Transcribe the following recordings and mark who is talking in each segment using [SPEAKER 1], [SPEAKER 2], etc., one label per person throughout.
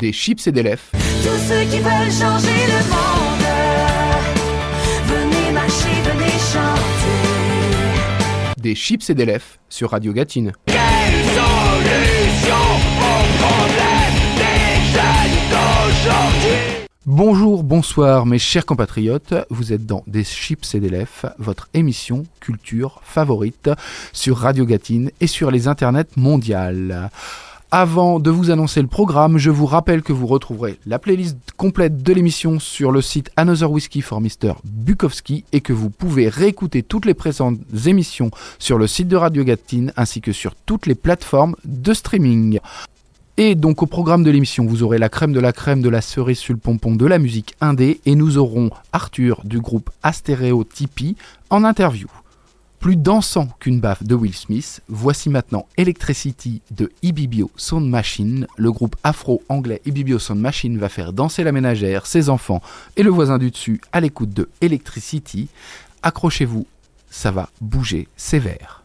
[SPEAKER 1] Des chips et des lèvres.
[SPEAKER 2] Tous ceux qui veulent changer le monde, venez marcher, venez chanter.
[SPEAKER 1] Des chips et des lèvres sur Radio Gatine. Bonjour, bonsoir mes chers compatriotes, vous êtes dans Des Chips et des Lèvres, votre émission culture favorite sur Radio Gatine et sur les internets mondiales. Avant de vous annoncer le programme, je vous rappelle que vous retrouverez la playlist complète de l'émission sur le site Another Whiskey for Mr. Bukowski et que vous pouvez réécouter toutes les présentes émissions sur le site de Radio Gatine ainsi que sur toutes les plateformes de streaming. Et donc au programme de l'émission, vous aurez la crème de la crème de la cerise sur le pompon de la musique indé et nous aurons Arthur du groupe Astéréo Tipeee en interview. Plus dansant qu'une baffe de Will Smith, voici maintenant Electricity de Ibibio Sound Machine. Le groupe afro-anglais Ibibio Sound Machine va faire danser la ménagère, ses enfants et le voisin du dessus à l'écoute de Electricity. Accrochez-vous, ça va bouger sévère.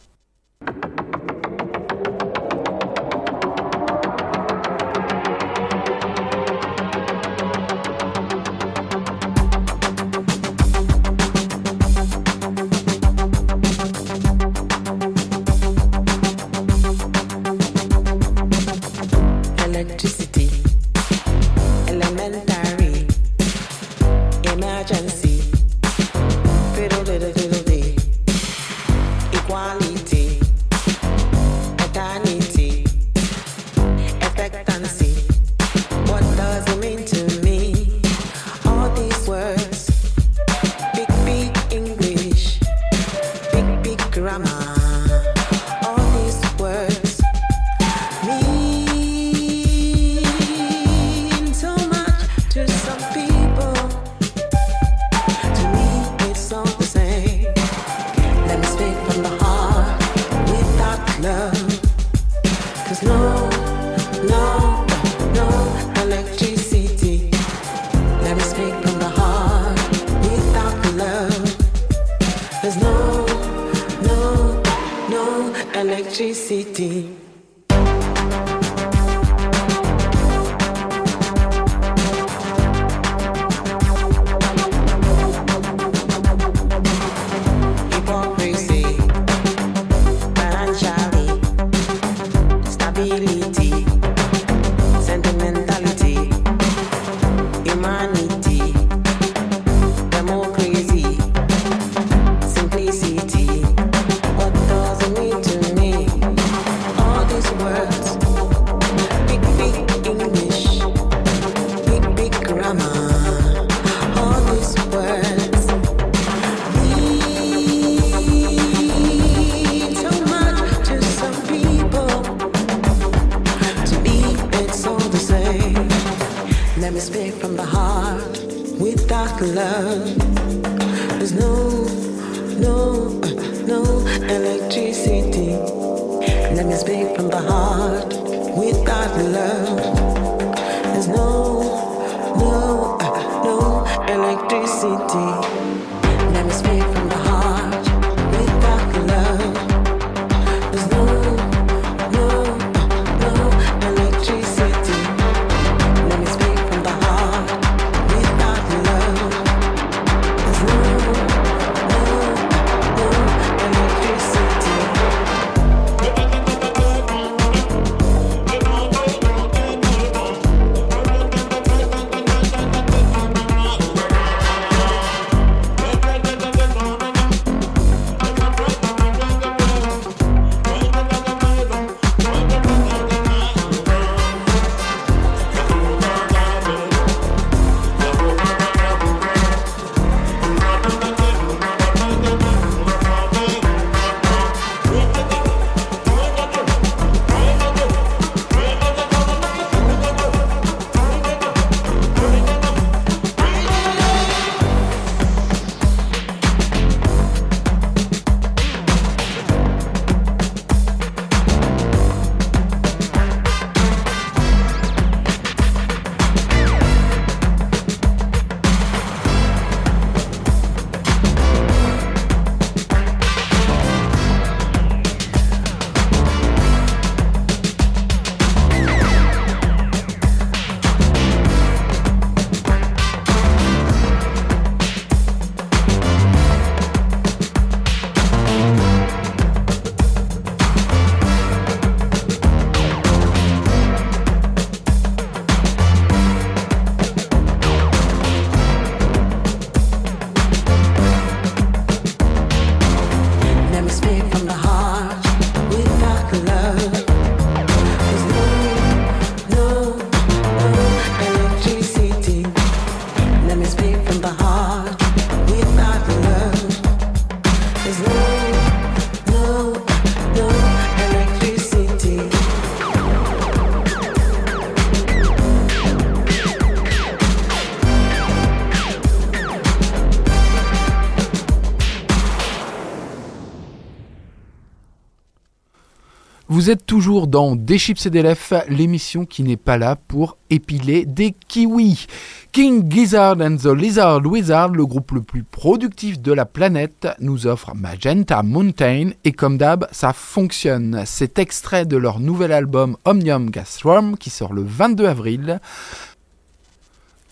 [SPEAKER 3] Vous êtes toujours dans Des chips et des lèvres, l'émission qui n'est pas là pour épiler des kiwis. King Gizzard and the Lizard Wizard, le groupe le plus productif de la planète, nous offre Magenta Mountain et comme d'hab, ça fonctionne. C'est extrait de leur nouvel album Omnium Gas Rum qui sort le 22 avril.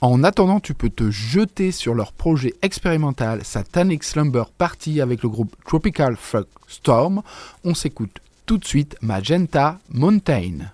[SPEAKER 3] En attendant, tu peux te jeter sur leur projet expérimental Satanic Slumber Party avec le groupe Tropical Fuck Storm. On s'écoute tout de suite Magenta Mountain.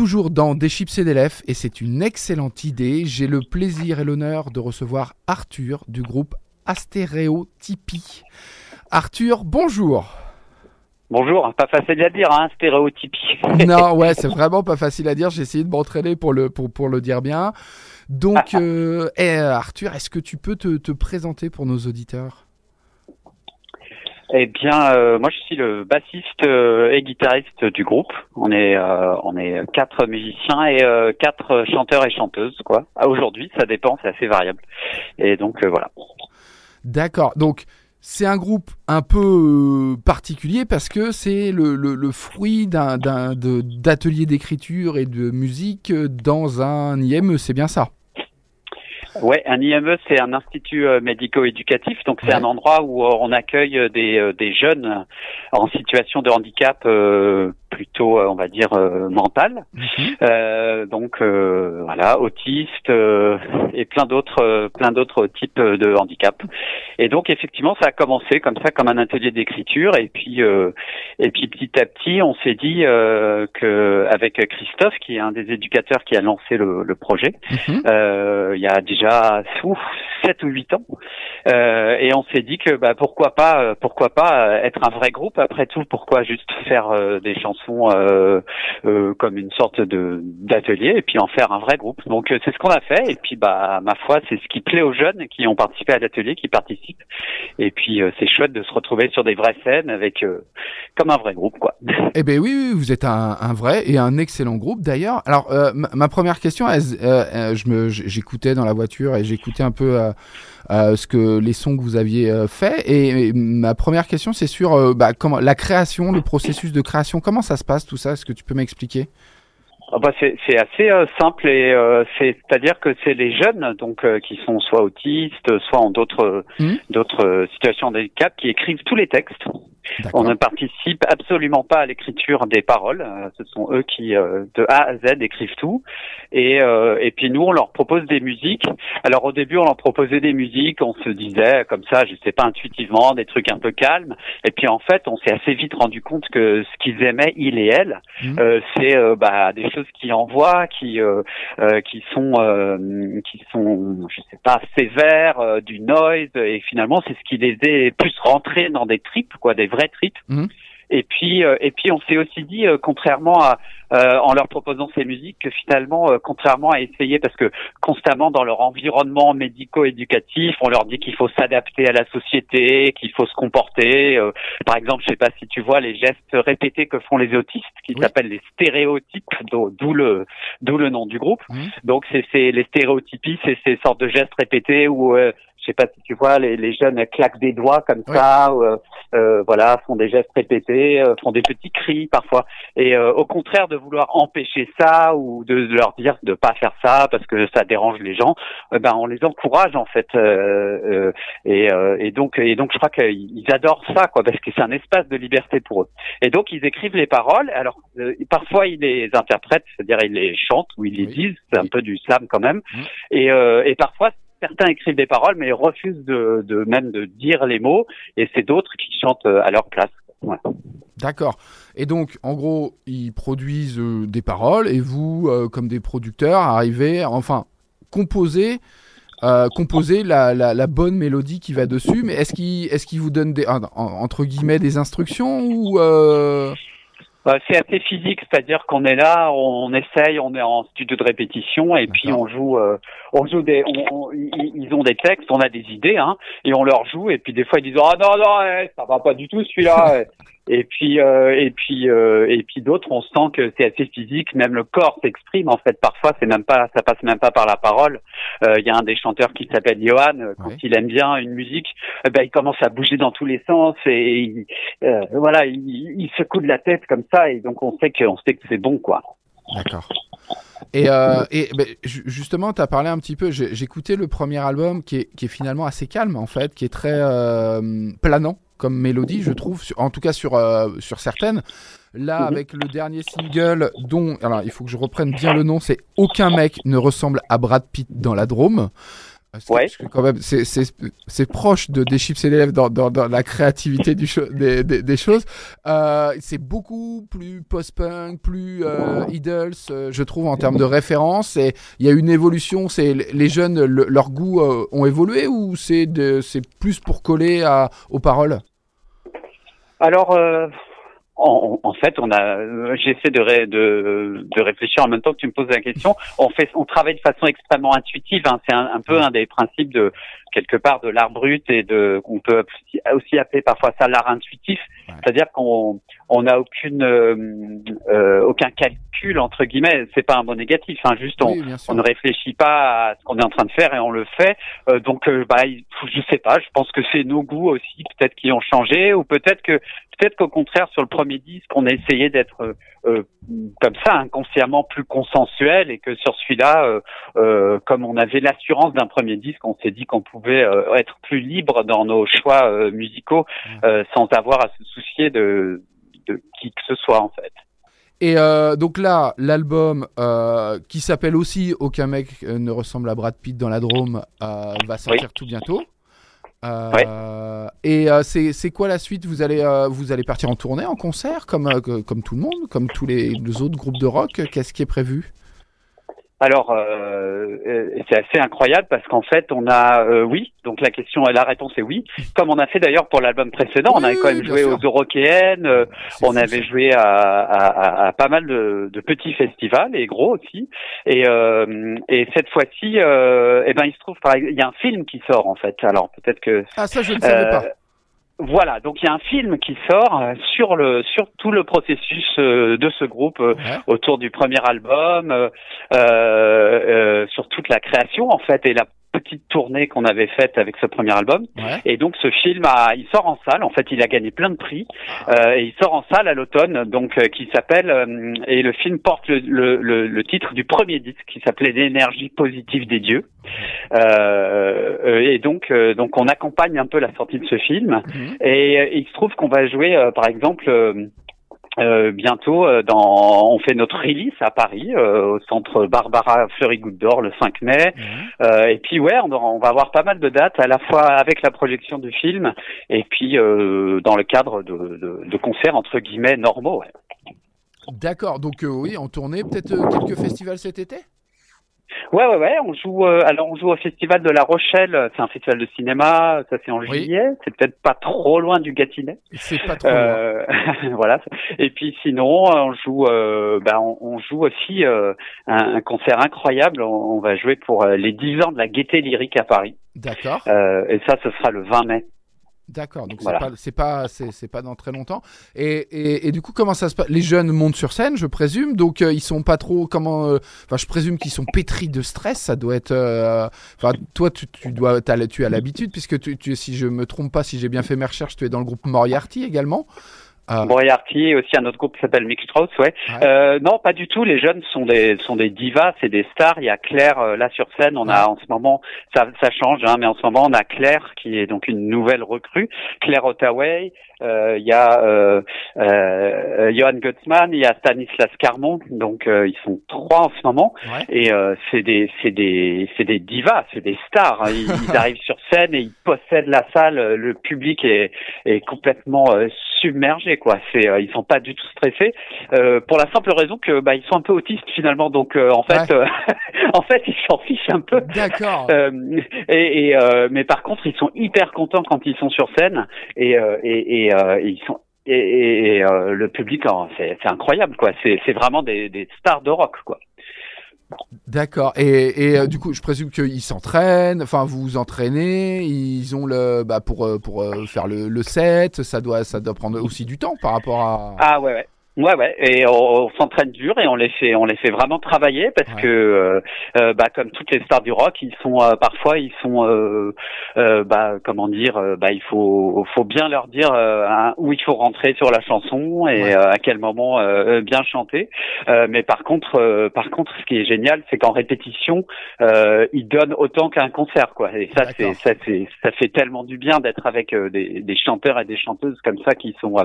[SPEAKER 4] Toujours dans Des chips et des lèvres et c'est une excellente idée. J'ai le plaisir et l'honneur de recevoir Arthur du groupe Astéréotypie. Arthur, bonjour.
[SPEAKER 5] Bonjour, pas facile à dire, hein, stéréotypie.
[SPEAKER 4] non, ouais, c'est vraiment pas facile à dire. J'ai essayé de m'entraîner pour le, pour, pour le dire bien. Donc, euh, eh, Arthur, est-ce que tu peux te, te présenter pour nos auditeurs?
[SPEAKER 5] Eh bien, euh, moi je suis le bassiste euh, et guitariste du groupe. On est euh, on est quatre musiciens et euh, quatre chanteurs et chanteuses quoi. Ah, Aujourd'hui, ça dépend, c'est assez variable. Et donc voilà.
[SPEAKER 4] D'accord. Donc, c'est un groupe un peu particulier parce que c'est le, le, le fruit d'un d'un- de- d'atelier d'écriture et de musique dans un IME, c'est bien ça?
[SPEAKER 5] Ouais, un IME, c'est un institut euh, médico-éducatif, donc c'est
[SPEAKER 4] Ouais.
[SPEAKER 5] un endroit où euh, on accueille euh, des, des jeunes en situation de handicap euh, plutôt, euh, on va dire, euh, mental. Euh, donc euh, voilà, autistes euh, et plein d'autres, plein d'autres types de handicap. Et donc effectivement, ça a commencé comme ça, comme un atelier d'écriture, et puis euh, et puis petit à petit, on s'est dit euh, que avec Christophe, qui est un des éducateurs qui a lancé le, le projet,
[SPEAKER 4] Mhm.
[SPEAKER 5] euh, il y a déjà ouf, 7 ou 8 ans. Euh, et on s'est dit que bah, pourquoi pas pourquoi pas être un vrai groupe après tout pourquoi juste faire euh, des chansons euh, euh, comme une sorte de d'atelier et puis en faire un vrai groupe. Donc euh, c'est ce qu'on a fait et puis bah ma foi c'est ce qui plaît aux jeunes qui ont participé à l'atelier qui participent et puis c'est chouette de se retrouver sur des vraies scènes avec comme un vrai groupe quoi.
[SPEAKER 4] Eh ben oui, oui, vous êtes un, un vrai et un excellent groupe d'ailleurs. Alors, ma, ma première question, elle, je me, j'écoutais dans la voiture et j'écoutais un peu ce que les sons que vous aviez euh, fait. Et, et ma première question, c'est sur euh, bah, comment la création, le processus de création. Comment ça se passe tout ça? Est-ce que tu peux m'expliquer?
[SPEAKER 5] Ah bah c'est assez euh, simple et euh, c'est à dire que c'est les jeunes donc euh, qui sont soit autistes soit en d'autres
[SPEAKER 4] Mhm.
[SPEAKER 5] d'autres euh, situations de handicap qui écrivent tous les textes. On ne participe absolument pas à l'écriture des paroles. euh, ce sont eux qui euh, de A à Z écrivent tout et euh, et puis nous on leur propose des musiques. Alors au début on leur proposait des musiques, on se disait comme ça, je sais pas intuitivement des trucs un peu calmes et puis en fait on s'est assez vite rendu compte que ce qu'ils aimaient ils et elles
[SPEAKER 4] Mhm.
[SPEAKER 5] euh, c'est euh, bah, des choses qui envoient, qui euh, euh, qui sont euh, qui sont je sais pas sévères, du noise et finalement c'est ce qui les est plus rentrés dans des tripes quoi, des vrais
[SPEAKER 4] Mhm.
[SPEAKER 5] Et puis euh, et puis on s'est aussi dit euh, contrairement à euh, en leur proposant ces musiques que finalement euh, contrairement à essayer parce que constamment dans leur environnement médico-éducatif on leur dit qu'il faut s'adapter à la société, qu'il faut se comporter euh, par exemple, je sais pas si tu vois les gestes répétés que font les autistes, qui
[SPEAKER 4] Oui.
[SPEAKER 5] s'appellent les stéréotypes, d'où le d'où le nom du groupe.
[SPEAKER 4] Mhm.
[SPEAKER 5] Donc c'est c'est les stéréotypies, c'est ces sortes de gestes répétés où euh, je sais pas si tu vois les, les jeunes claquent des doigts comme
[SPEAKER 4] Oui.
[SPEAKER 5] ça, euh, euh, voilà, font des gestes répétés, euh, font des petits cris parfois. Et euh, au contraire de vouloir empêcher ça ou de leur dire de pas faire ça parce que ça dérange les gens, euh, ben on les encourage en fait. euh, euh, et, euh, et donc et donc je crois qu'ils ils adorent ça quoi parce que c'est un espace de liberté pour eux. Et donc ils écrivent les paroles. Alors euh, parfois ils les interprètent, c'est-à-dire ils les chantent ou ils les
[SPEAKER 4] Oui.
[SPEAKER 5] disent. C'est un peu du slam quand même.
[SPEAKER 4] Mhm.
[SPEAKER 5] Et, euh, et parfois certains écrivent des paroles mais refusent de, même de dire les mots. Et c'est d'autres qui chantent euh, à leur place.
[SPEAKER 4] D'accord. Et donc, en gros, ils produisent euh, des paroles et vous, euh, comme des producteurs, arrivez, enfin, composer, composer la, bonne mélodie qui va dessus. Mais est-ce qu'ils est qu'ils vous donnent des, en- en- entre guillemets des instructions ou Euh,
[SPEAKER 5] c'est assez physique, c'est-à-dire qu'on est là, on essaye, on est en studio de répétition et puis on joue, euh, on joue des, on- on- ils ont des textes, on a des idées, hein, et on leur joue et puis des fois ils disent ah non non eh, ça va pas du tout celui-là. Et puis euh, et puis euh, et puis d'autres, on sent que c'est assez physique, même le corps s'exprime en fait. Parfois, c'est même pas, ça passe même pas par la parole. Euh, Il y a un des chanteurs qui s'appelle Johan. euh, Quand il aime bien une musique, ben il commence à bouger dans tous les sens et il- euh, voilà, il, il secoue de la tête comme ça et donc on sait que on sait que c'est bon quoi.
[SPEAKER 4] D'accord. Et, euh, et ben, ju- justement, tu as parlé un petit peu, écouté le premier album qui est, qui est finalement assez calme en fait, qui est très euh, planant comme mélodie, je trouve, en tout cas sur, euh, sur certaines. Là,
[SPEAKER 5] Mhm.
[SPEAKER 4] avec le dernier single, dont, alors il faut que je reprenne bien le nom, c'est Aucun mec ne ressemble à Brad Pitt dans la Drôme. Que,
[SPEAKER 5] Ouais.
[SPEAKER 4] parce que quand même, c'est- proche de des chips et lèvres dans, dans, dans la créativité du des, des, des choses. Euh, c'est beaucoup plus post-punk, plus euh, Idols, euh, je trouve, en termes de référence. Et il y a une évolution. C'est les jeunes, le- leurs goûts euh, ont évolué ou c'est plus pour coller à, aux paroles?
[SPEAKER 5] Alors, euh, en, en fait, on a, j'essaie de, ré- de, de réfléchir en même temps que tu me poses la question. On fait, on travaille de façon extrêmement intuitive. hein. C'est un, un peu un des principes de quelque part de l'art brut et de qu'on peut aussi- appeler parfois ça l'art intuitif.
[SPEAKER 4] Ouais.
[SPEAKER 5] C'est-à-dire qu'on on n'a aucune euh, euh, aucun calcul entre guillemets. C'est pas un mot négatif. Hein, juste on,
[SPEAKER 4] Oui,
[SPEAKER 5] on ne réfléchit pas à ce qu'on est en train de faire et on le fait. Euh, donc, euh, bah, je sais pas. Je pense que c'est nos goûts aussi, peut-être qui ont changé, ou peut-être que, peut-être qu'au contraire, sur le premier disque, on a essayé d'être euh, euh, comme ça, inconsciemment plus consensuel, et que sur celui-là, comme on avait l'assurance d'un premier disque, on s'est dit qu'on pouvait euh, être plus libre dans nos choix euh, musicaux, euh, sans avoir à se soucier de, de qui que ce soit, en fait.
[SPEAKER 4] Et donc là, l'album qui s'appelle aussi Aucun mec ne ressemble à Brad Pitt dans la Drôme va sortir tout bientôt. Et c'est quoi la suite? Vous allez vous allez partir en tournée, en concert, comme comme tout le monde, comme tous les, les autres groupes de rock? Qu'est-ce qui est prévu?
[SPEAKER 5] Alors, euh, euh, c'est assez incroyable parce qu'en fait, on a, euh, oui, donc la question, la réponse est oui. Comme on a fait d'ailleurs pour l'album précédent, on avait quand même joué
[SPEAKER 4] sûr.
[SPEAKER 5] aux Eurokéennes, euh, on avait
[SPEAKER 4] ça.
[SPEAKER 5] joué à, à, à- pas mal de, de petits festivals et gros aussi. Et, euh, et cette fois-ci, euh, eh ben, il se trouve, il y a un film qui sort en fait. Alors peut-être que
[SPEAKER 4] Ah ça je ne savais pas.
[SPEAKER 5] Voilà, donc il y a un film qui sort euh, sur le sur tout le processus euh, de ce groupe euh,
[SPEAKER 4] Ouais.
[SPEAKER 5] autour du premier album, euh, euh, euh, sur toute la création en fait et la petite tournée qu'on avait faite avec ce premier album.
[SPEAKER 4] Ouais.
[SPEAKER 5] Et donc ce film, a, il sort en salle. En fait, il a gagné plein de prix euh, et il sort en salle à l'automne, donc euh, qui s'appelle euh, et le film porte le, le, le, le titre du premier disque qui s'appelait l'énergie positive des dieux. Euh, euh, et donc euh, donc on accompagne un peu la sortie de ce film.
[SPEAKER 4] Mhm.
[SPEAKER 5] Et, euh, il se trouve qu'on va jouer, euh, par exemple, euh, bientôt, euh, dans, on fait notre release à Paris, euh, au centre Barbara Fleury Goutte d'Or le 5 mai. Euh, et puis ouais, on, va avoir pas mal de dates, à la fois avec la projection du film, et puis euh, dans le cadre de, de, de concerts entre guillemets normaux. ouais.
[SPEAKER 4] D'accord. Donc euh, oui, en tournée, peut-être euh, quelques festivals cet été?
[SPEAKER 5] Ouais, ouais, ouais. On joue. euh, alors, on joue au festival de La Rochelle. C'est un festival de cinéma. Ça, c'est en
[SPEAKER 4] Oui.
[SPEAKER 5] juillet. C'est peut-être pas trop loin du Gâtinais.
[SPEAKER 4] C'est pas trop. loin.
[SPEAKER 5] Euh, voilà. Et puis sinon, on joue, euh, bah, on, on joue aussi euh, un, un concert incroyable. On, on va jouer pour euh, les 10 ans de la Gaieté Lyrique à Paris.
[SPEAKER 4] D'accord.
[SPEAKER 5] Euh, et ça, ce sera le 20 mai.
[SPEAKER 4] D'accord, donc
[SPEAKER 5] Voilà.
[SPEAKER 4] c'est pas c'est pas pas dans très longtemps. Et, et, et du coup comment ça se passe Les jeunes montent sur scène, je présume, donc euh, ils sont pas trop comment euh, Enfin, je présume qu'ils sont pétris de stress. Ça doit être. euh, Enfin, toi tu, tu dois t'as- tu as l'habitude puisque tu, tu si je me trompe pas, si j'ai bien fait mes recherches, tu es dans le groupe Moriarty également. Ah.
[SPEAKER 5] Moriarty et aussi un autre groupe qui s'appelle Mick Strauss, ouais.
[SPEAKER 4] Ouais.
[SPEAKER 5] Euh, non, pas du tout. Les jeunes sont des sont des divas, c'est des stars. Il y a Claire euh, là sur scène. On a en ce moment, ça ça change, hein, mais en ce moment on a Claire qui est donc une nouvelle recrue, Claire Ottaway. Euh, Il y a euh, euh, Johan Gutzmann, il y a Stanislas Carmon. Donc euh, ils sont trois en ce moment.
[SPEAKER 4] Ouais.
[SPEAKER 5] Et euh, c'est des c'est des c'est des divas, c'est des stars. hein. Ils, ils arrivent sur scène et ils possèdent la salle. Le public est est complètement euh, submergé quoi. C'est euh, ils sont pas du tout stressés euh, pour la simple raison que bah ils sont un peu autistes finalement. Donc euh, en fait en fait ils s'en fichent un peu.
[SPEAKER 4] D'accord.
[SPEAKER 5] Euh, et, et, euh, mais par contre ils sont hyper contents quand ils sont sur scène et euh, et, et, euh, ils sont et, et, et, euh, le public oh, c'est incroyable quoi. C'est vraiment des des stars de rock quoi.
[SPEAKER 4] D'accord. Et, et euh, du coup, je présume qu'ils s'entraînent. Enfin, vous vous entraînez. Ils ont le bah pour pour euh, faire le, le set. Ça doit ça doit prendre aussi du temps par rapport à.
[SPEAKER 5] Ah ouais ouais. Ouais ouais et on, on s'entraîne dur et on les fait on les fait vraiment travailler parce
[SPEAKER 4] Ouais.
[SPEAKER 5] que euh, euh, bah comme toutes les stars du rock ils sont euh, parfois ils sont euh, euh, bah comment dire euh, bah il faut faut bien leur dire euh, hein, où il faut rentrer sur la chanson et
[SPEAKER 4] Ouais.
[SPEAKER 5] euh, à quel moment euh, bien chanter Euh, mais par contre euh, par contre ce qui est génial c'est qu'en répétition euh, ils donnent autant qu'un concert quoi et ça c'est ça c'est ça fait tellement du bien d'être avec des, des chanteurs et des chanteuses comme ça qui sont euh,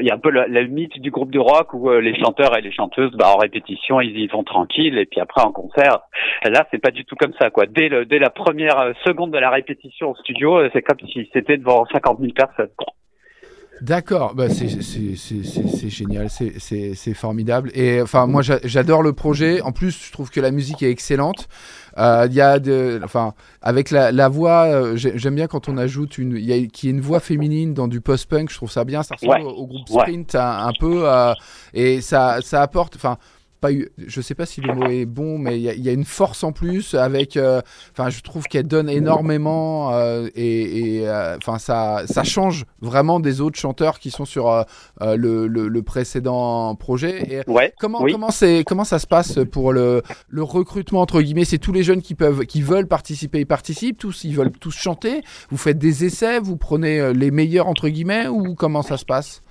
[SPEAKER 5] il y a un peu le, le mythe du groupe de de rock où euh, les chanteurs et les chanteuses, bah, en répétition, ils y vont tranquilles et puis après en concert, là, c'est pas du tout comme ça, quoi. Dès dès la première euh, seconde de la répétition au studio, euh, c'est comme si c'était devant 50 000 personnes.
[SPEAKER 4] D'accord, bah c'est génial, c'est- formidable. Et enfin, moi j'a- j'adore le projet. En plus, je trouve que la musique est excellente. Euh, Il y a de, enfin, avec la, la voix, euh, j'ai- j'aime bien quand on ajoute une, il y a qui est une voix féminine dans du post-punk. Je trouve ça bien. Ça ressemble
[SPEAKER 5] Ouais.
[SPEAKER 4] au, au groupe
[SPEAKER 5] Ouais.
[SPEAKER 4] Sprint un, un peu, euh, et ça ça apporte, enfin. Pas eu, je sais pas si le mot est bon, mais il y, a- il y a une force en plus avec. euh, Enfin, je trouve qu'elle donne énormément euh, et, euh, enfin ça ça change vraiment des autres chanteurs qui sont sur le, le, le précédent projet. Et
[SPEAKER 5] Ouais.
[SPEAKER 4] comment
[SPEAKER 5] Oui.
[SPEAKER 4] comment c'est comment ça se passe pour le le recrutement entre guillemets? C'est tous les jeunes qui peuvent qui veulent participer, ils participent tous, ils veulent tous chanter. Vous faites des essais, vous prenez les meilleurs entre guillemets ou comment ça se passe?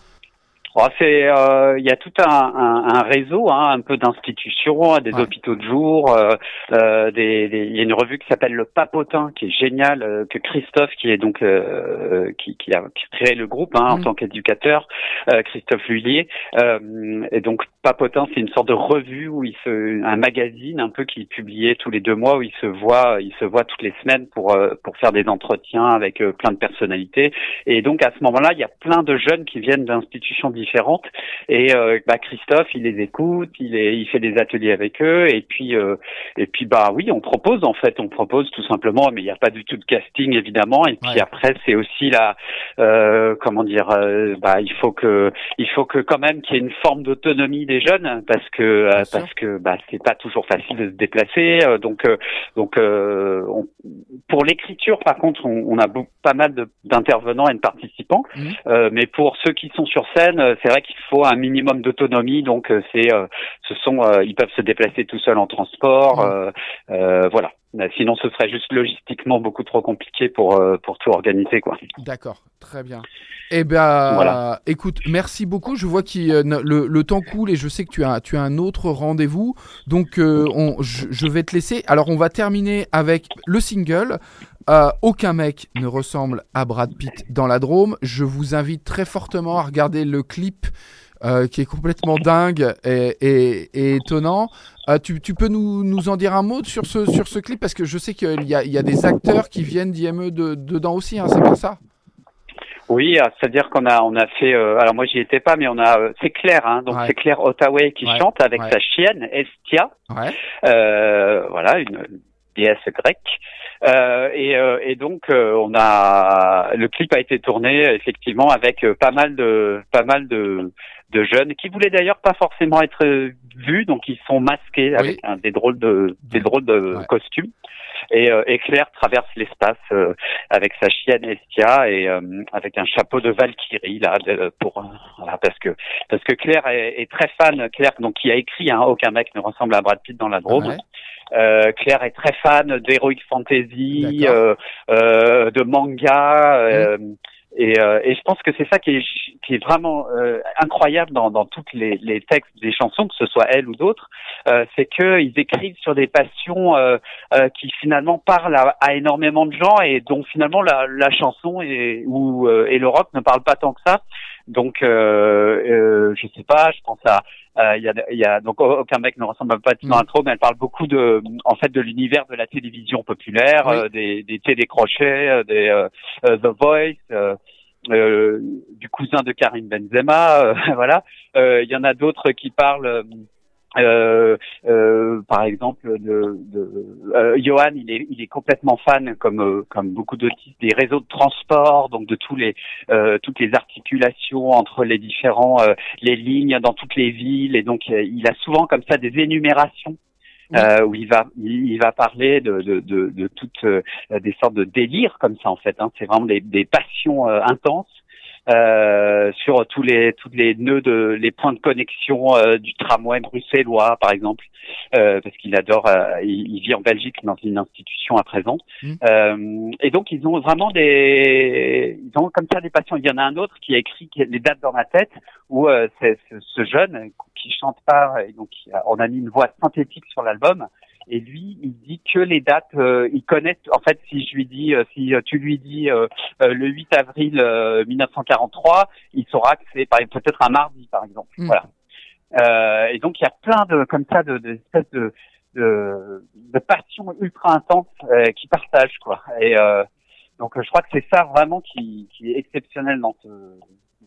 [SPEAKER 5] Oh, c'est, euh, il y a tout un, un, un réseau, hein, un peu d'institutions, des
[SPEAKER 4] Ouais.
[SPEAKER 5] hôpitaux de jour, euh, euh, des, des- il y a une revue qui s'appelle Le Papotin, qui est géniale, euh, que Christophe, qui est donc euh, qui, qui a créé le groupe hein, en
[SPEAKER 4] Mm.
[SPEAKER 5] tant qu'éducateur, euh, Christophe Lhuillier, euh, et donc Papotin, c'est une sorte de revue où il se, un magazine un peu qui est publié tous les deux mois où il se voit, il se voit toutes les semaines pour euh, pour faire des entretiens avec euh, plein de personnalités. Et donc à ce moment-là, il y a plein de jeunes qui viennent d'institutions différentes. Et euh, bah, Christophe, il les écoute, il, est, il fait des ateliers avec eux. Et puis euh, et puis bah oui, on propose en fait, on propose tout simplement, mais il n'y a pas du tout de casting évidemment. Et puis
[SPEAKER 4] Ouais.
[SPEAKER 5] après, c'est aussi la euh, comment dire, bah il faut que il faut que quand même qu'il y ait une forme d'autonomie des jeunes parce que euh,
[SPEAKER 4] sûr.
[SPEAKER 5] parce que bah c'est pas toujours facile de se déplacer. euh, donc euh, donc on- pour l'écriture, par contre, on, on a pas mal d'intervenants et de participants. Euh, mais pour ceux qui sont sur scène, c'est vrai qu'il faut un minimum d'autonomie. Donc, c'est, ce sont, ils peuvent se déplacer tout seuls en transport. Euh, voilà. Euh, Sinon, ce serait juste logistiquement beaucoup trop compliqué pour euh, pour tout organiser, quoi.
[SPEAKER 4] D'accord, très bien. Eh ben,
[SPEAKER 5] Voilà.
[SPEAKER 4] écoute, merci beaucoup. Je vois que le, le temps coule et je sais que tu as, tu as un autre rendez-vous. Donc, euh, on, je, je vais te laisser. Alors, on va terminer avec le single. Euh, aucun mec ne ressemble à Brad Pitt dans la Drôme. Je vous invite très fortement à regarder le clip euh, qui est complètement dingue et, et- et étonnant. Euh, tu, tu peux nous, nous en dire un mot sur ce, sur ce clip? Parce que je sais qu'il y a, il y a des acteurs qui viennent d'IME de, dedans aussi, hein, c'est bien ça?
[SPEAKER 5] Oui, euh, c'est-à-dire qu'on a on a fait. euh, alors moi, j'y étais pas, mais on a. euh, c'est Claire, hein, donc
[SPEAKER 4] Ouais.
[SPEAKER 5] c'est Claire Ottaway qui
[SPEAKER 4] Ouais,
[SPEAKER 5] chante avec
[SPEAKER 4] ouais.
[SPEAKER 5] sa chienne Estia.
[SPEAKER 4] Ouais.
[SPEAKER 5] Euh, voilà, une déesse grecque. Euh, et, euh, et donc euh, on a le clip a été tourné effectivement avec pas mal de pas mal de, de jeunes qui voulaient d'ailleurs pas forcément être euh, vus, donc ils sont masqués avec des drôles de des drôles de
[SPEAKER 4] Ouais.
[SPEAKER 5] costumes. Et, euh, et Claire traverse l'espace euh, avec sa chienne Estia et euh, avec un chapeau de Valkyrie là de- pour voilà, parce que parce que Claire est, est très fan Claire donc qui a écrit hein, aucun mec ne ressemble à Brad Pitt dans la Drôme.
[SPEAKER 4] Ouais.
[SPEAKER 5] Euh, Claire est très fan d'heroic fantasy, euh, euh, de manga, euh, et, euh, et je pense que c'est ça qui est, qui est vraiment euh, incroyable dans, dans toutes les, les textes des chansons, que ce soit elle ou d'autres, euh, c'est qu'ils écrivent sur des passions euh, euh, qui finalement parlent à, à énormément de gens et dont finalement la, la chanson et, ou, euh, et le rock ne parlent pas tant que ça. Donc, euh, je sais pas, je pense à il y, a, il y a donc aucun mec ne ressemble pas à
[SPEAKER 4] Mm.
[SPEAKER 5] l'intro, mais elle parle beaucoup de, en fait, de l'univers de la télévision populaire,
[SPEAKER 4] Oui.
[SPEAKER 5] euh, des, des télécrochets, euh, des euh, euh, The Voice, euh, euh, du cousin de Karim Benzema, euh, voilà. Euh, Il y en a d'autres qui parlent. Euh, euh, par exemple, de, de euh, Johan, il est, il est complètement fan, comme euh, comme beaucoup d'autistes, des réseaux de transport, donc de tous les euh, toutes les articulations entre les différents euh, les lignes dans toutes les villes, et donc il a souvent comme ça des énumérations. Euh, où il va il, il va parler de de, de, de toutes euh, des sortes de délires comme ça en fait hein. c'est vraiment des, des passions euh, intenses euh, sur tous les tous les nœuds de les points de connexion euh, du tramway bruxellois par exemple. Euh, parce qu'il adore euh, il, il vit en Belgique dans une institution à présent.
[SPEAKER 4] Mm.
[SPEAKER 5] Euh, et donc ils ont vraiment des ils ont comme ça des passions il y en a un autre qui a écrit les dates dans ma tête où euh, c'est ce, ce jeune qui chante pas et donc on a mis une voix synthétique sur l'album et lui, il dit que les dates, euh, il connaît. En fait, si je lui dis, euh, si euh, tu lui dis euh, euh, le 8 avril euh, 1943, il saura que c'est par- peut-être un mardi, par exemple.
[SPEAKER 4] Mm.
[SPEAKER 5] Voilà. Euh, et donc il y a plein de comme ça de, de espèces de de, de passion ultra intense euh, qui partagent quoi. Et euh, donc euh, je crois que c'est ça vraiment qui, qui est exceptionnel dans ce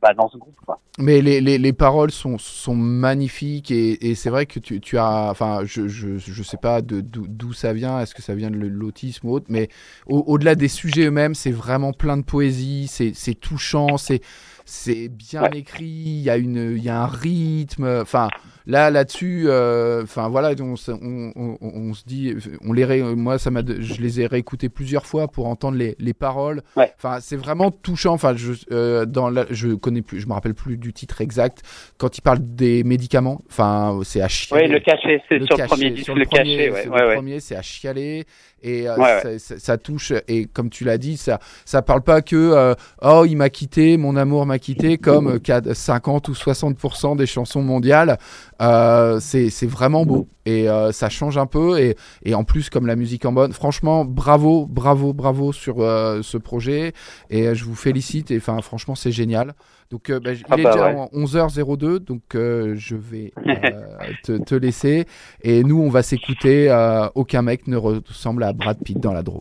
[SPEAKER 5] bah, dans ce groupe quoi.
[SPEAKER 4] Mais les, les, les paroles sont, sont magnifiques et, et c'est vrai que tu, tu as, enfin, je, je, je sais pas d'où ça vient, est-ce que ça vient de l'autisme ou autre, mais au- au-delà des sujets eux-mêmes, c'est vraiment plein de poésie, c'est touchant, c'est c'est bien
[SPEAKER 5] Ouais.
[SPEAKER 4] écrit, il y a une, y a un rythme, enfin. Là, là-dessus, euh, enfin voilà, on, se- on, on, on se dit, on les, ré- moi, ça m'a, je les ai réécoutés plusieurs fois pour entendre les, les paroles.
[SPEAKER 5] Ouais.
[SPEAKER 4] Enfin, c'est vraiment touchant. Enfin, je, euh, dans la, je connais plus, je me rappelle plus du titre exact. Quand il parle des médicaments, enfin, c'est à chialer.
[SPEAKER 5] Oui, le cachet, c'est sur le premier disque, le,
[SPEAKER 4] premier,
[SPEAKER 5] cachet, ouais,
[SPEAKER 4] c'est
[SPEAKER 5] ouais,
[SPEAKER 4] le
[SPEAKER 5] ouais.
[SPEAKER 4] premier, c'est à chialer et euh,
[SPEAKER 5] Ouais, ouais.
[SPEAKER 4] Ça, touche et comme tu l'as dit, ça ça parle pas que euh, oh il m'a quitté, mon amour m'a quitté comme euh, qu'à 50 ou 60 des chansons mondiales. Euh, c'est vraiment beau et euh, ça change un peu et et en plus comme la musique en bonne, franchement bravo bravo bravo sur euh, ce projet et euh, je vous félicite et enfin franchement c'est génial. Donc euh, bah, il
[SPEAKER 5] Ah
[SPEAKER 4] est
[SPEAKER 5] bah
[SPEAKER 4] déjà
[SPEAKER 5] ouais.
[SPEAKER 4] en 11h02 donc euh, je vais euh, te, te laisser et nous on va s'écouter euh, aucun mec ne ressemble à Brad Pitt dans la Drôme.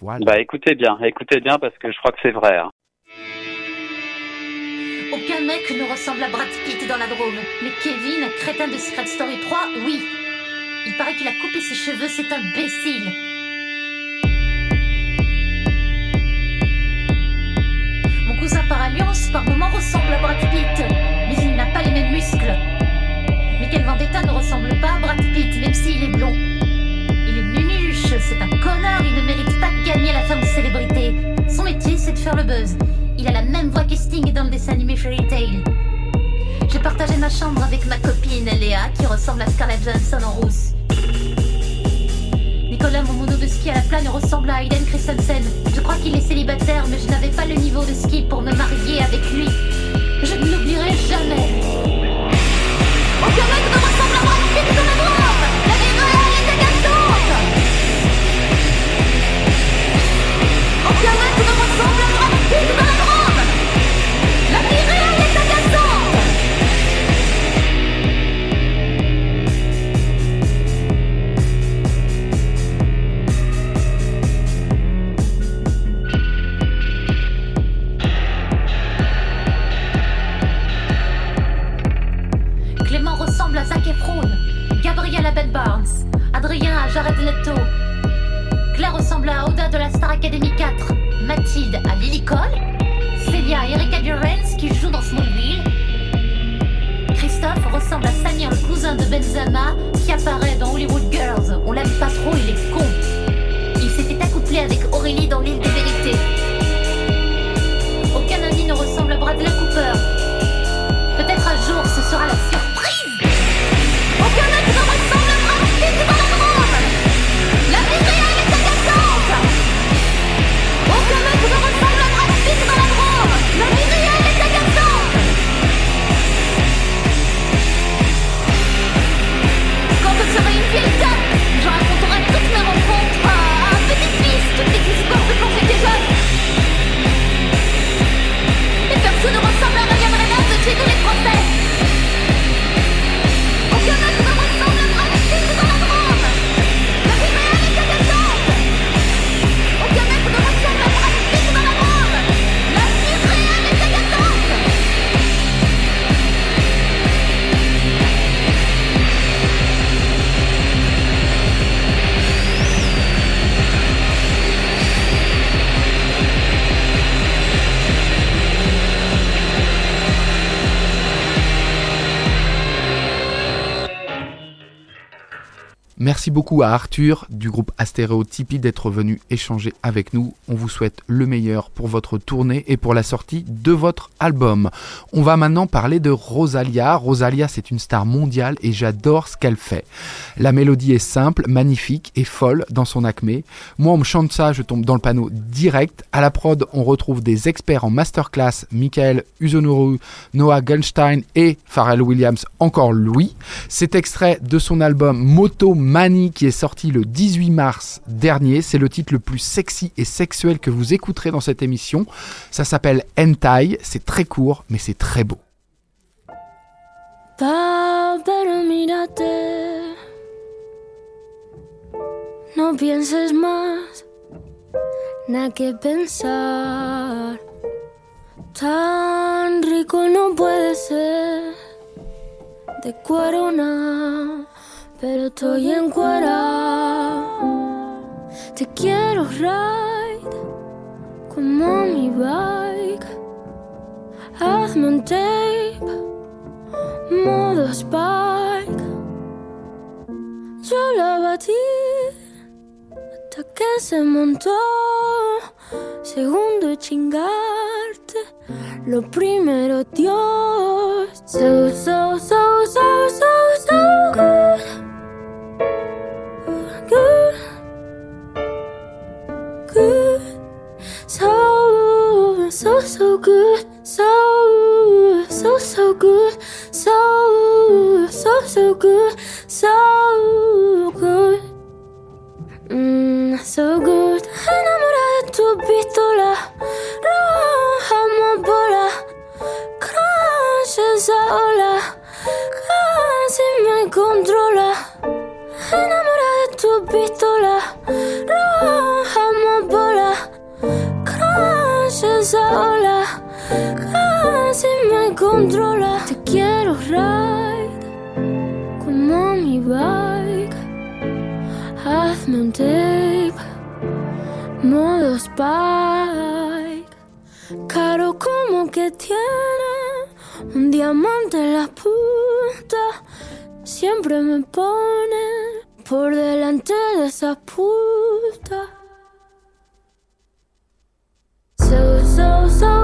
[SPEAKER 4] Voilà.
[SPEAKER 5] Bah écoutez bien, écoutez bien parce que je crois que c'est vrai. hein.
[SPEAKER 6] Aucun mec ne ressemble à Brad Pitt dans la Drôme. Mais Kevin, crétin de Secret Story 3, oui. Il paraît qu'il a coupé ses cheveux, c'est imbécile. Mon cousin par alliance, par moments, ressemble à Brad Pitt. Mais il n'a pas les mêmes muscles. Michael Vendetta ne ressemble pas à Brad Pitt, même s'il est blond. Il est nunuche, c'est un connard, il ne mérite pas de gagner la femme de célébrité. Son métier, c'est de faire le buzz. Il a la même voix que Sting dans le dessin animé Fairy Tail. J'ai partagé ma chambre avec ma copine Léa, qui ressemble à Scarlett Johansson en rousse. Nicolas, mon mono de ski à la plane, ressemble à Hayden Christensen. Je crois qu'il est célibataire, mais je n'avais pas le niveau de ski pour me marier avec lui. Je ne l'oublierai jamais. Aucun mec ne ressemble à Brad Pitt dans la Drôme La vie réelle est agaçante Aucun mec ne ressemble à dans la Drôme La Jared Leto, Claire ressemble à Oda de la Star Academy 4, Mathilde à Lily Cole, Célia à Erika Durance qui joue dans Smallville, Christophe ressemble à Samir, le cousin de Benzema, qui apparaît dans Hollywood Girls. On l'aime pas trop, il est con. Il s'était accouplé avec Aurélie dans l'île des vérités. Aucun ami ne ressemble à Bradley Cooper.
[SPEAKER 4] Merci beaucoup à Arthur du groupe Astéréotypie d'être venu échanger avec nous. On vous souhaite le meilleur pour votre tournée et pour la sortie de votre album. On va maintenant parler de Rosalia. Rosalia, c'est une star mondiale et j'adore ce qu'elle fait. La mélodie est simple, magnifique et folle dans son acmé. Moi, on me chante ça, je tombe dans le panneau direct. À la prod, on retrouve des experts en masterclass, Michael Usonoru, Noah Goldstein et Pharrell Williams, encore lui. C'est extrait de son album Moto qui est sorti le 18 mars dernier. C'est le titre le plus sexy et sexuel que vous écouterez dans cette émission. Ça s'appelle Hentai. C'est très court, mais c'est très beau.
[SPEAKER 7] Pienses que. Tan rico no puede ser de corona. Pero estoy en Te quiero ride como mi bike. Hazme un tape, modo spike. Yo la batí hasta que se montó. Segundo chingarte, lo primero Dios. So, so, so, so, so, so good. Good. Good. So, so, so good. So, so, so good. So, so, so good. So good. Mm, so good. Enamorada de tu pistola. Roja amapola. Crash esa ola. Casi me controla. Enamorada de tu pistola. Roja amapola. Crash esa ola. Casi me controla. Te quiero ride como mi bike. Hazme un tape, modo spike. Caro como que tiene un diamante en la punta. Siempre me pone por delante de esa puta. So, so, so,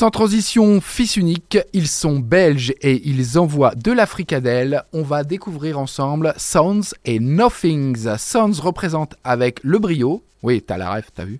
[SPEAKER 4] Sans transition, fils unique, ils sont belges et ils envoient de la fricadelle. On va découvrir ensemble Sounds et Nothings. Sounds représente avec le brio, oui, t'as la ref, t'as vu,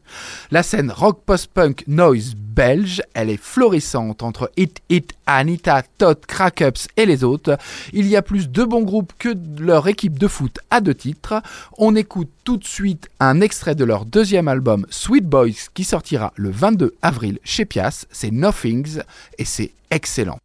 [SPEAKER 4] la scène rock post-punk noise belge. Elle est florissante entre Hit Hit, Anita, Todd, Crack-Ups et les autres. Il y a plus de bons groupes que leur équipe de foot à deux titres. On écoute tout de suite un extrait de leur deuxième album Sweet Boys qui sortira le 22 avril chez Pias. C'est Nothings et c'est excellent.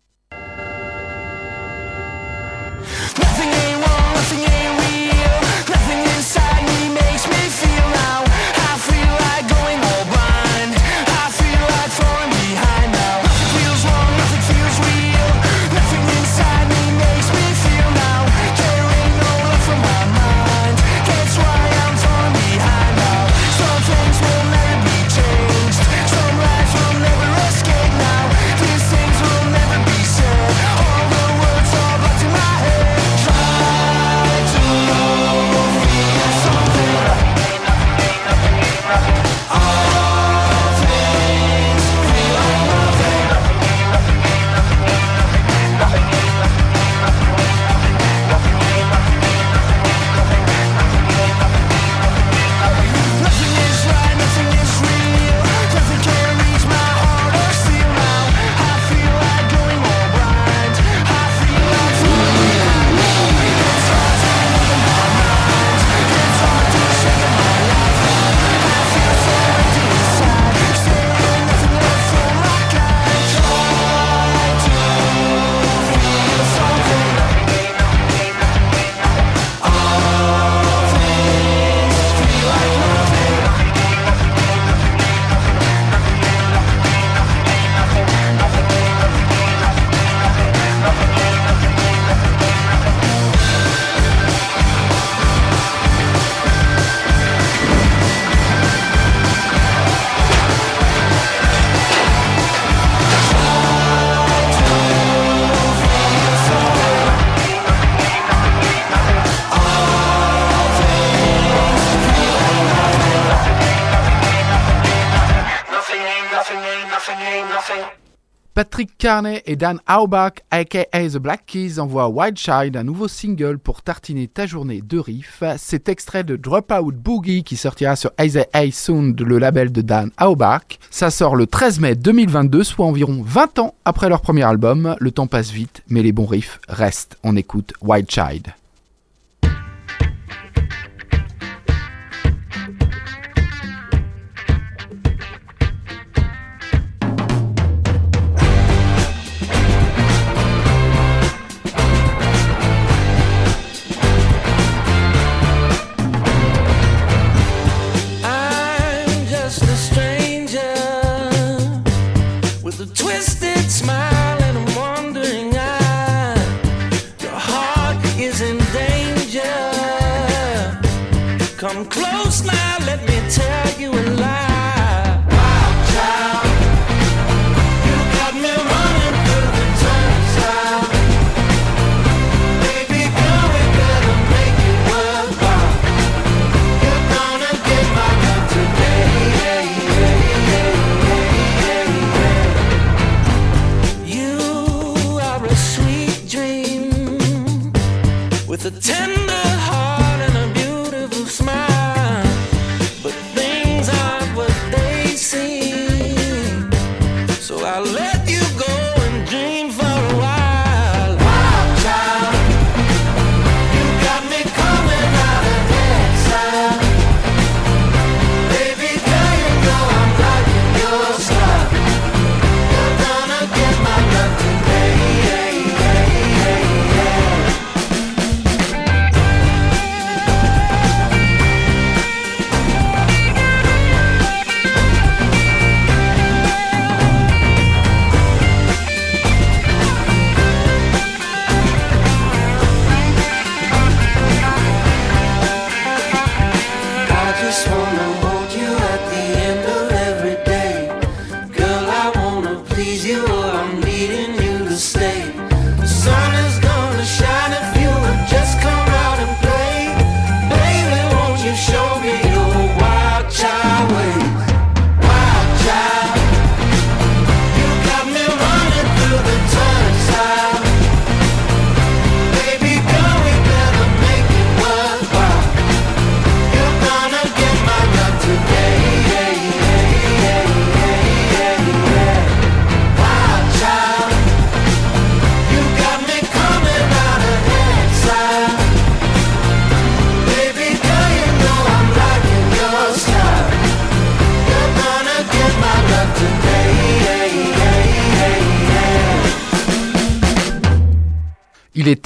[SPEAKER 8] Carney et Dan Aubach, aka The Black Keys, envoient Wild Child un nouveau single pour tartiner ta journée de riff. Cet extrait de Dropout Boogie qui sortira sur Aze Sound, le label de Dan Aubach. Ça sort le 13 mai 2022, soit environ 20 ans après leur premier album. Le temps passe vite, mais les bons riffs restent. On écoute Wild Child.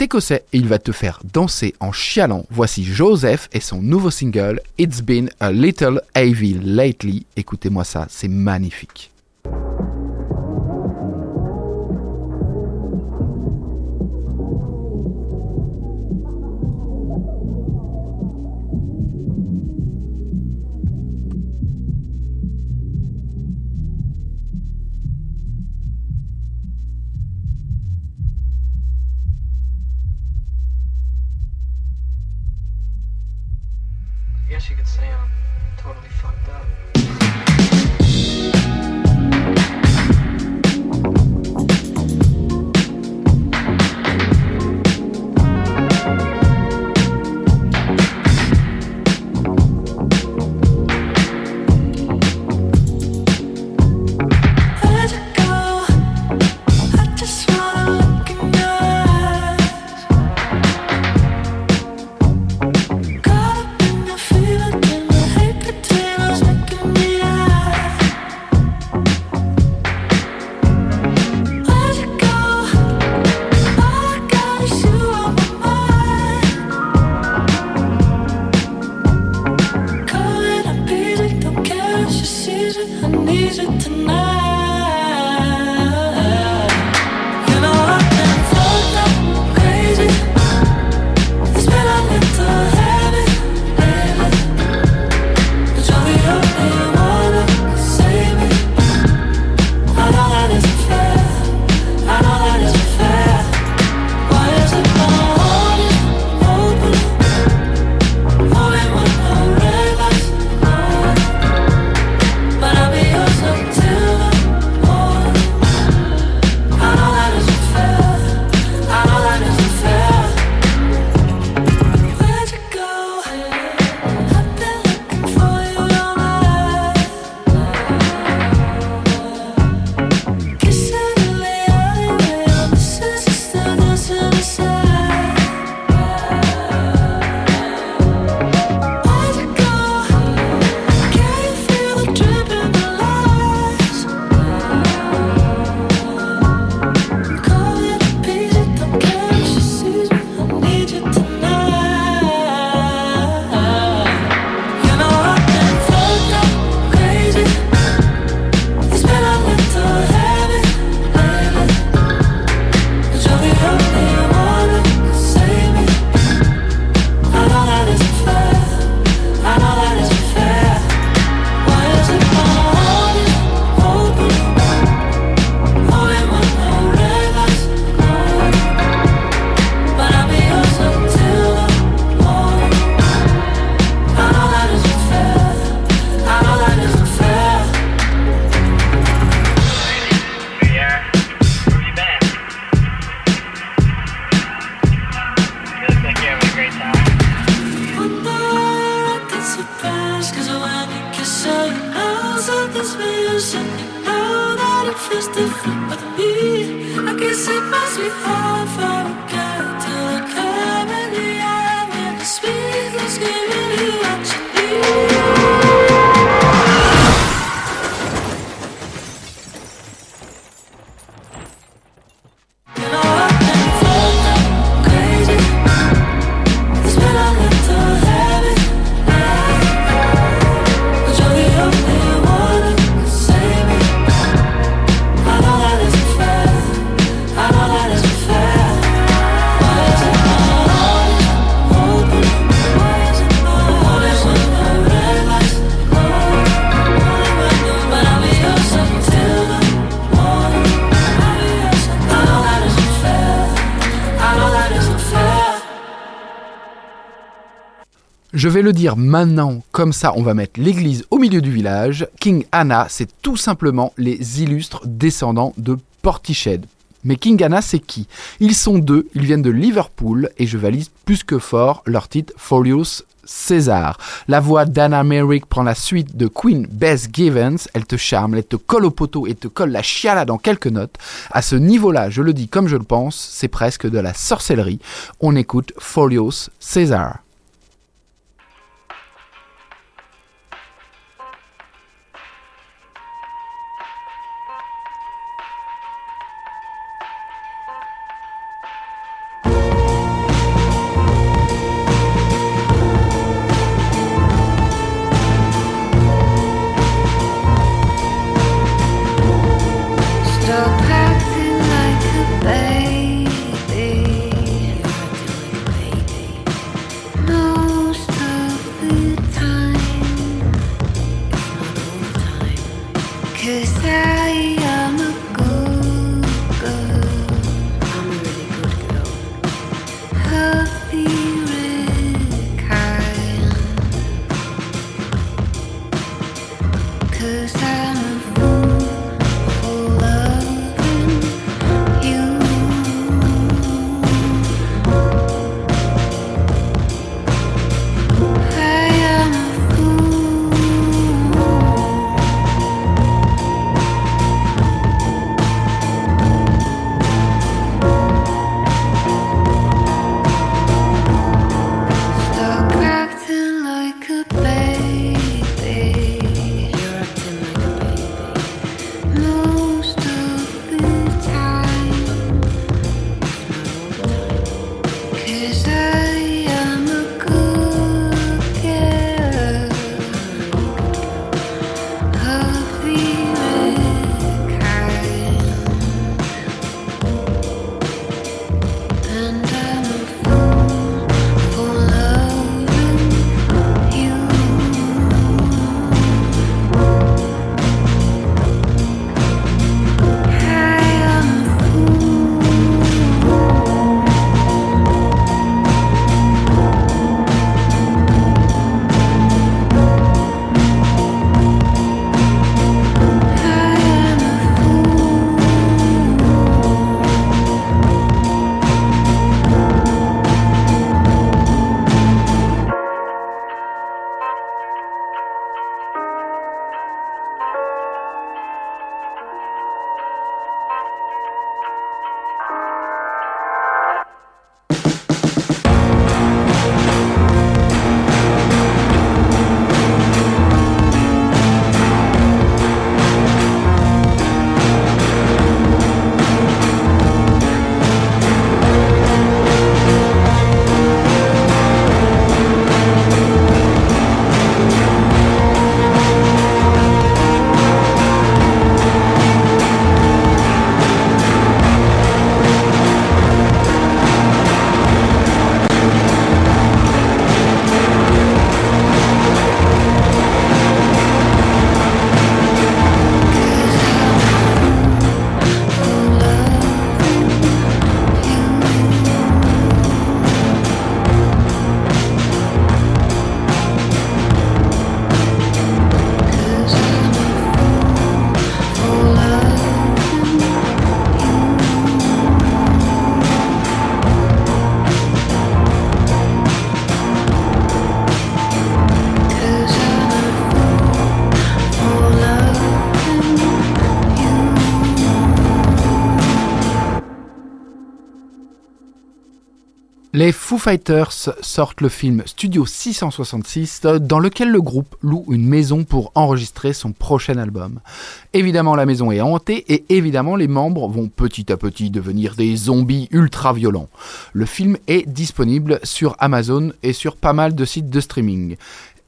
[SPEAKER 8] écossais et il va te faire danser en chialant. Voici Joseph et son nouveau single It's Been a Little Heavy Lately. Écoutez-moi ça, c'est magnifique.
[SPEAKER 9] tonight. must be you. Now that it feels different, but me, I can see past me.
[SPEAKER 4] Je vais le dire maintenant, comme ça on va mettre l'église au milieu du village. King Anna, c'est tout simplement les illustres descendants de Portiched. Mais King Anna, c'est qui? Ils sont deux, ils viennent de Liverpool et je valise plus que fort leur titre Folios César. La voix d'Anna Merrick prend la suite de Queen Bess Givens. Elle te charme, elle te colle au poteau et te colle la chiala dans quelques notes. À ce niveau-là, je le dis comme je le pense, c'est presque de la sorcellerie. On écoute Folios César. Fighters sortent le film Studio 666 dans lequel le groupe loue une maison pour enregistrer son prochain album. Évidemment la maison est hantée et évidemment les membres vont petit à petit devenir des zombies ultra violents. Le film est disponible sur Amazon et sur pas mal de sites de streaming.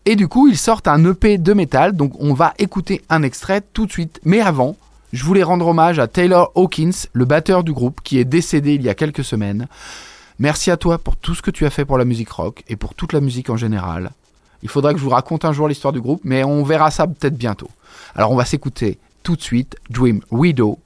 [SPEAKER 4] Et du coup ils sortent un EP de métal donc on va écouter un extrait tout de suite. Mais avant, je voulais rendre hommage à Taylor Hawkins, le batteur du groupe qui est décédé il y a quelques semaines. Merci à toi pour tout ce que tu as fait pour la musique rock et pour toute la musique en général. Il faudra que je vous raconte un jour l'histoire du groupe, mais on verra ça peut-être bientôt. Alors on va s'écouter tout de suite Dream Widow.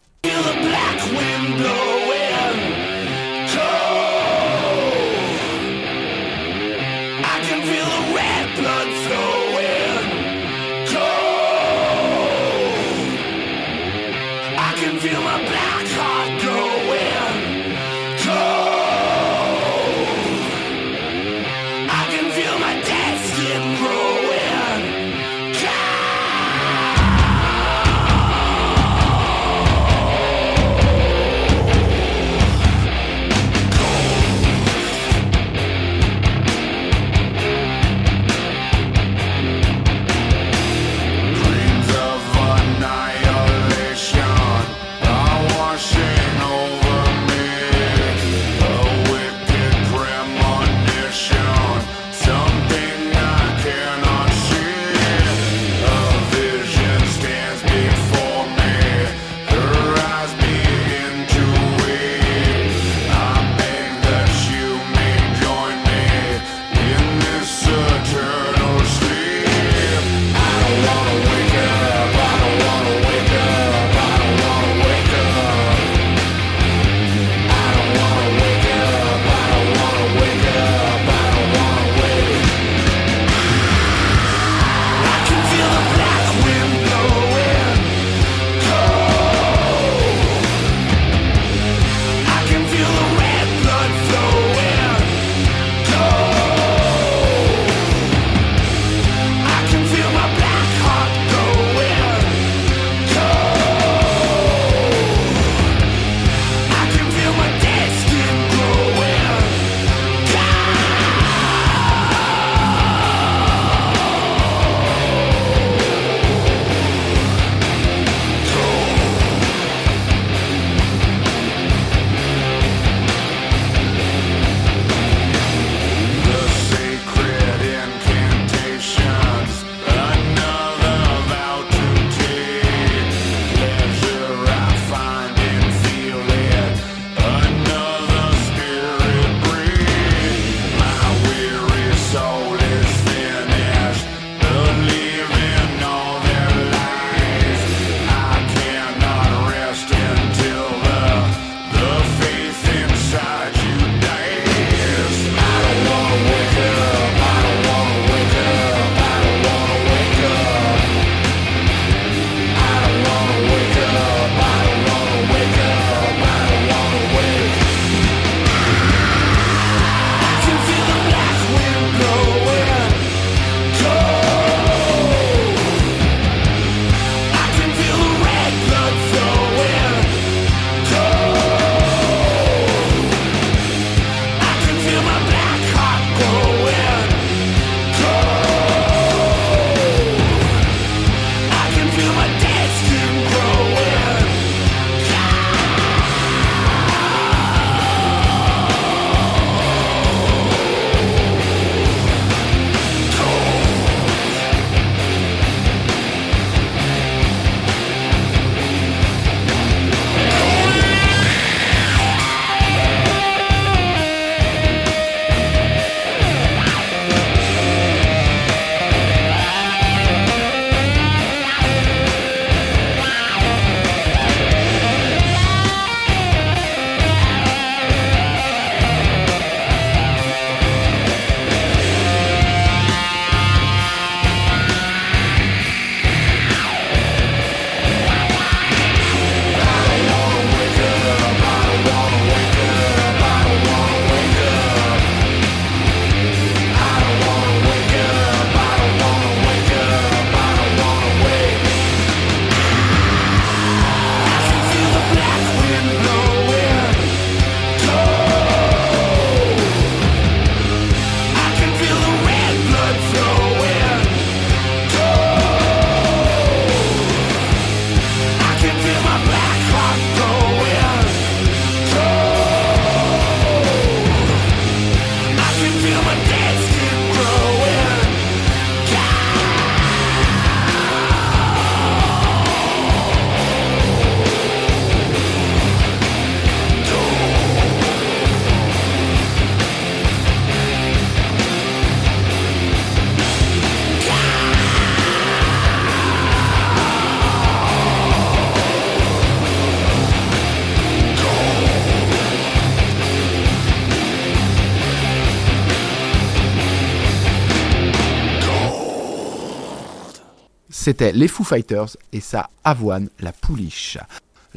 [SPEAKER 10] C'était les Foo Fighters et sa avoine, la pouliche.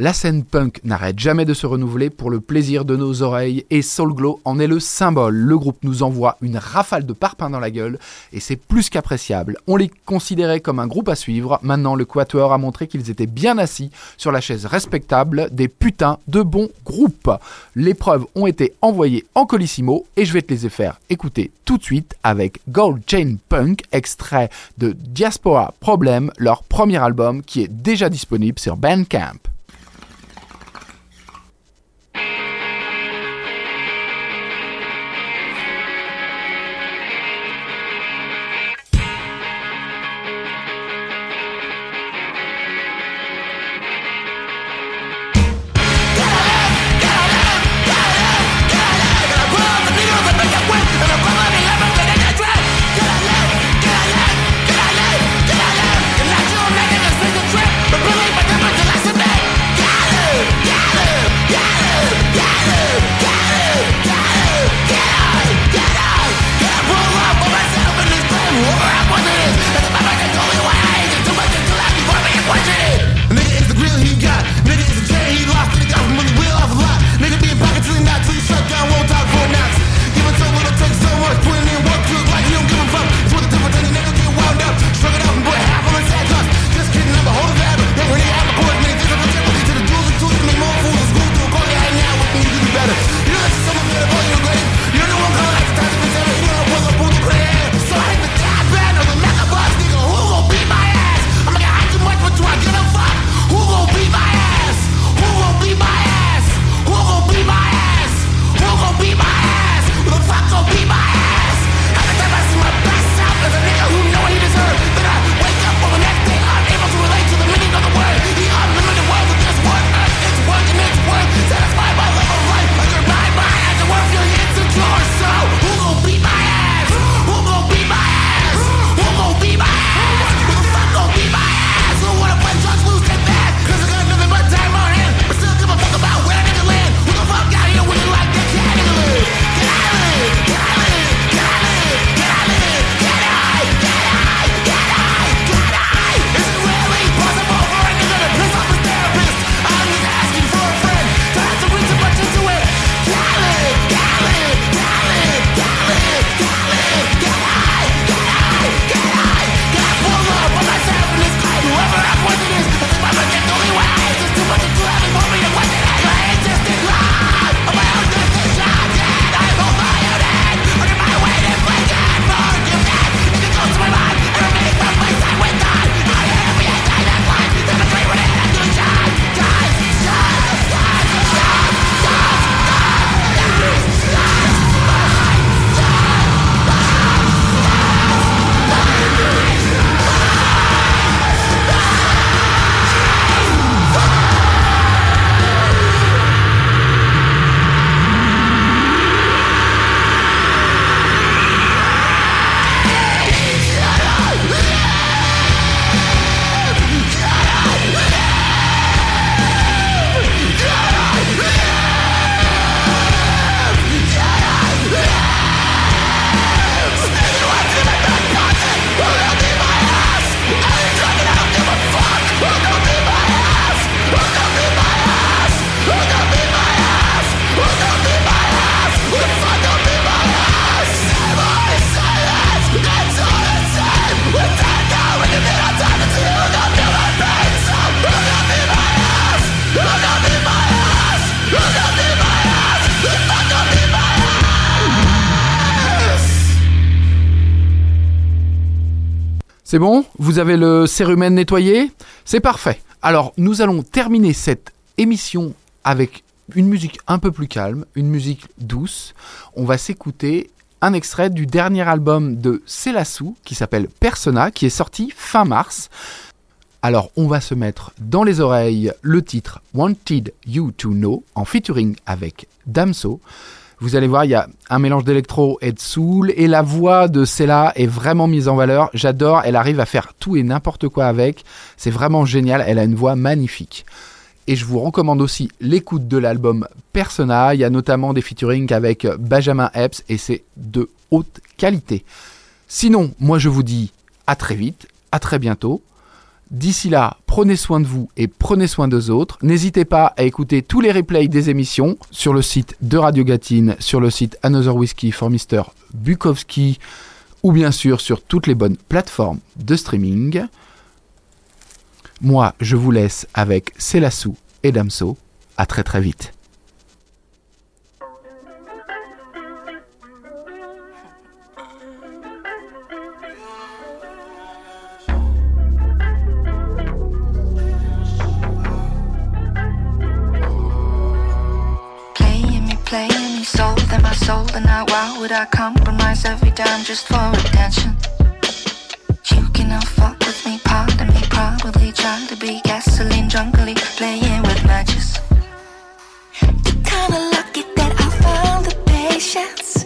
[SPEAKER 10] La scène punk n'arrête jamais de se renouveler pour le plaisir de nos oreilles et Soul Glow en est le symbole. Le groupe nous envoie une rafale de parpaings dans la gueule et c'est plus qu'appréciable. On les considérait comme un groupe à suivre. Maintenant, le Quatuor a montré qu'ils étaient bien assis sur la chaise respectable des putains de bons groupes. Les preuves ont été envoyées en colissimo et je vais te les faire écouter tout de suite avec Gold Chain Punk, extrait de Diaspora Problem, leur premier album qui est déjà disponible sur Bandcamp. C'est bon? Vous avez le cérumen nettoyé? C'est parfait. Alors, nous allons terminer cette émission avec une musique un peu plus calme, une musique douce. On va s'écouter un extrait du dernier album de Célassou qui s'appelle Persona, qui est sorti fin mars. Alors, on va se mettre dans les oreilles le titre Wanted You to Know en featuring avec Damso. Vous allez voir, il y a un mélange d'électro et de soul, et la voix de Cella est vraiment mise en valeur. J'adore, elle arrive à faire tout et n'importe quoi avec. C'est vraiment génial, elle a une voix magnifique. Et je vous recommande aussi l'écoute de l'album Persona. Il y a notamment des featurings avec Benjamin Epps, et c'est de haute qualité. Sinon, moi je vous dis à très vite, à très bientôt.
[SPEAKER 4] D'ici là, prenez soin de vous et prenez soin des autres. N'hésitez pas à écouter tous les replays des émissions sur le site de Radio Gatine, sur le site Another Whiskey for Mr. Bukowski ou bien sûr sur toutes les bonnes plateformes de streaming. Moi, je vous laisse avec Célassou et Damso. À très très vite.
[SPEAKER 11] Would I compromise every dime just for attention? You cannot fuck with me, pardon me, probably trying to be gasoline drunkly, playing with matches. You're kinda lucky that I found the patience.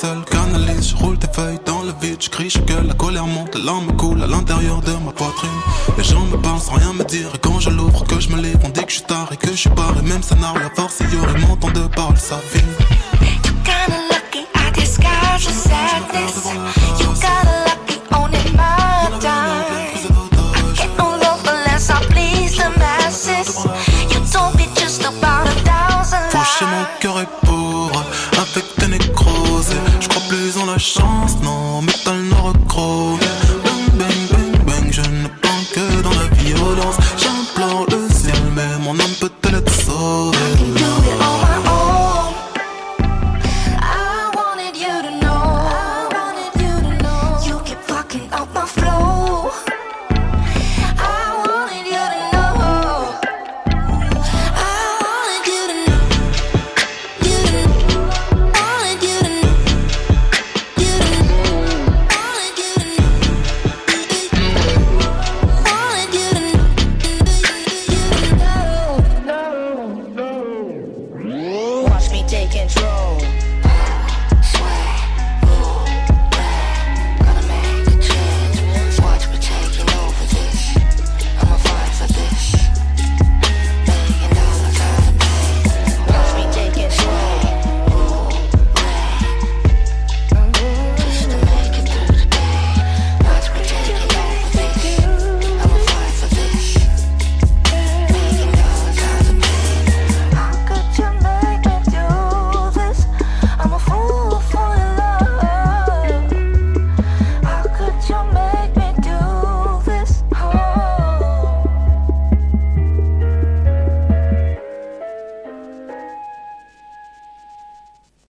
[SPEAKER 12] Seul, canalise, je roule tes feuilles dans le vide, je crie, je gueule, la colère monte, la larme coule à l'intérieur de ma poitrine. Les gens me parlent sans rien me dire, et quand je l'ouvre, que je me lève, on dit que je suis tard et que je suis barré, même scénario, à force, il y aurait mon temps de parole, ça finit.
[SPEAKER 11] Kinda lucky I disguise your sadness. You got a